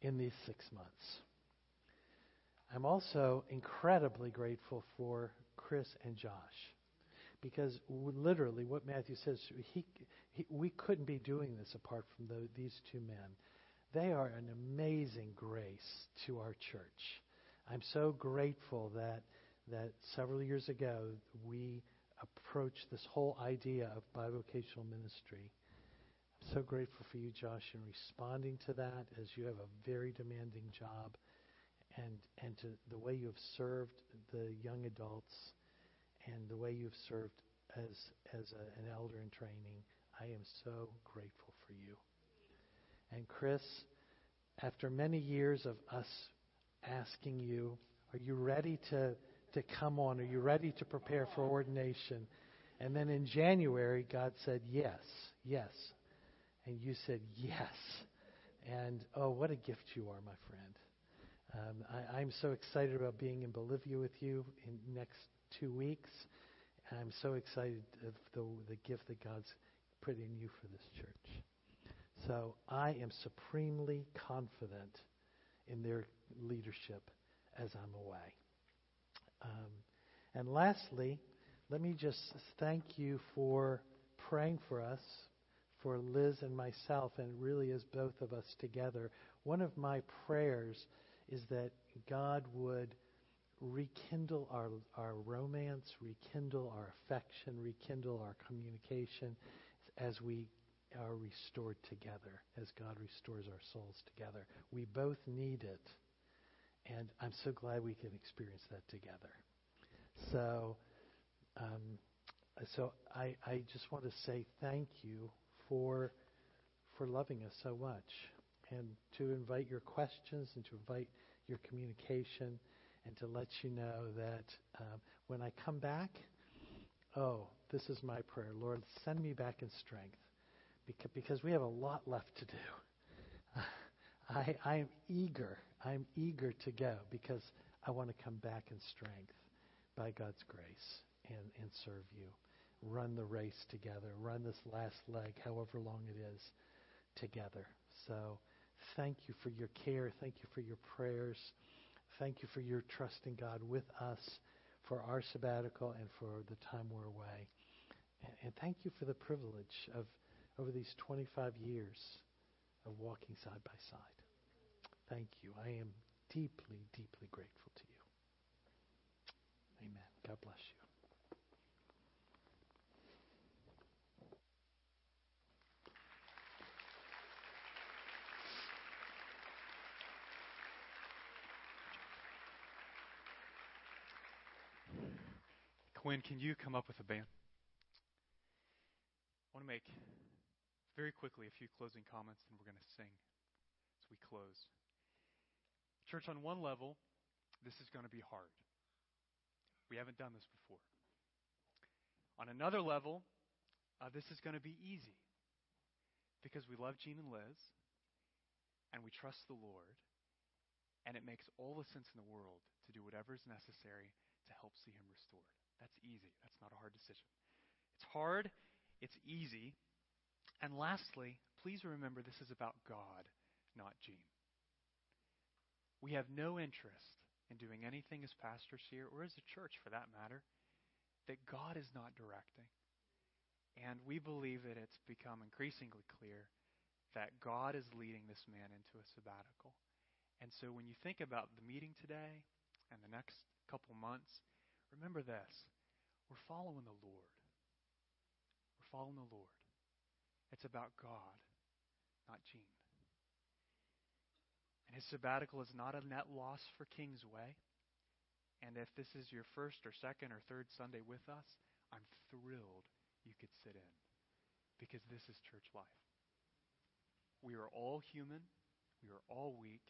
in these six months. I'm also incredibly grateful for Chris and Josh because literally what Matthew says, he, he, we couldn't be doing this apart from the, these two men. They are an amazing grace to our church. I'm so grateful that that several years ago we approached this whole idea of bivocational ministry. I'm so grateful for you, Josh, in responding to that as you have a very demanding job and, and to the way you have served the young adults and the way you've served as, as a, an elder in training. I am so grateful for you. And Chris, after many years of us asking you, are you ready to, to come on? Are you ready to prepare for ordination? And then in January, God said, yes, yes. And you said, yes. And oh, what a gift you are, my friend. Um, I, I'm so excited about being in Bolivia with you in next two weeks. And I'm so excited of the, the gift that God's put in you for this church. So I am supremely confident in their leadership as I'm away. Um, and lastly, let me just thank you for praying for us, for Liz and myself, and really is both of us together. One of my prayers is that God would rekindle our, our romance, rekindle our affection, rekindle our communication as we are restored together, as God restores our souls together. We both need it, and I'm so glad we can experience that together. So, um, so I, I just want to say thank you for for loving us so much and to invite your questions and to invite your communication and to let you know that um, when I come back, oh, this is my prayer. Lord, send me back in strength because, because we have a lot left to do. I, I am eager. I'm eager to go because I want to come back in strength by God's grace and, and serve you. Run the race together. Run this last leg, however long it is, together. So thank you for your care. Thank you for your prayers. Thank you for your trust in God with us for our sabbatical and for the time we're away. And, and thank you for the privilege of, over these 25 years, of walking side by side. Thank you. I am deeply, deeply grateful to you. Amen. God bless you. Quinn, can you come up with a band? I want to make very quickly a few closing comments, and we're going to sing as we close. Church, on one level, this is going to be hard. We haven't done this before. On another level, uh, this is going to be easy because we love Gene and Liz and we trust the Lord, and it makes all the sense in the world to do whatever is necessary to help see Him restored. That's easy. That's not a hard decision. It's hard, it's easy. And lastly, please remember this is about God, not Gene. We have no interest in doing anything as pastors here, or as a church for that matter, that God is not directing. And we believe that it's become increasingly clear that God is leading this man into a sabbatical. And so when you think about the meeting today and the next couple months, Remember this we're following the Lord. We're following the Lord. It's about God, not Gene. And his sabbatical is not a net loss for Kingsway, And if this is your first or second or third Sunday with us, I'm thrilled you could sit in because this is church life. We are all human, we are all weak,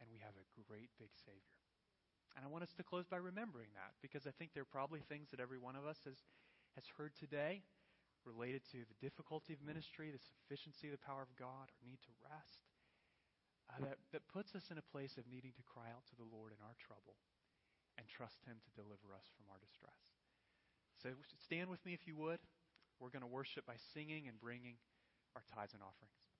and we have a great big Savior. And I want us to close by remembering that because I think there are probably things that every one of us has, has heard today related to the difficulty of ministry, the sufficiency of the power of God, our need to rest, uh, that, that puts us in a place of needing to cry out to the Lord in our trouble and trust Him to deliver us from our distress. So stand with me if you would. We're going to worship by singing and bringing our tithes and offerings.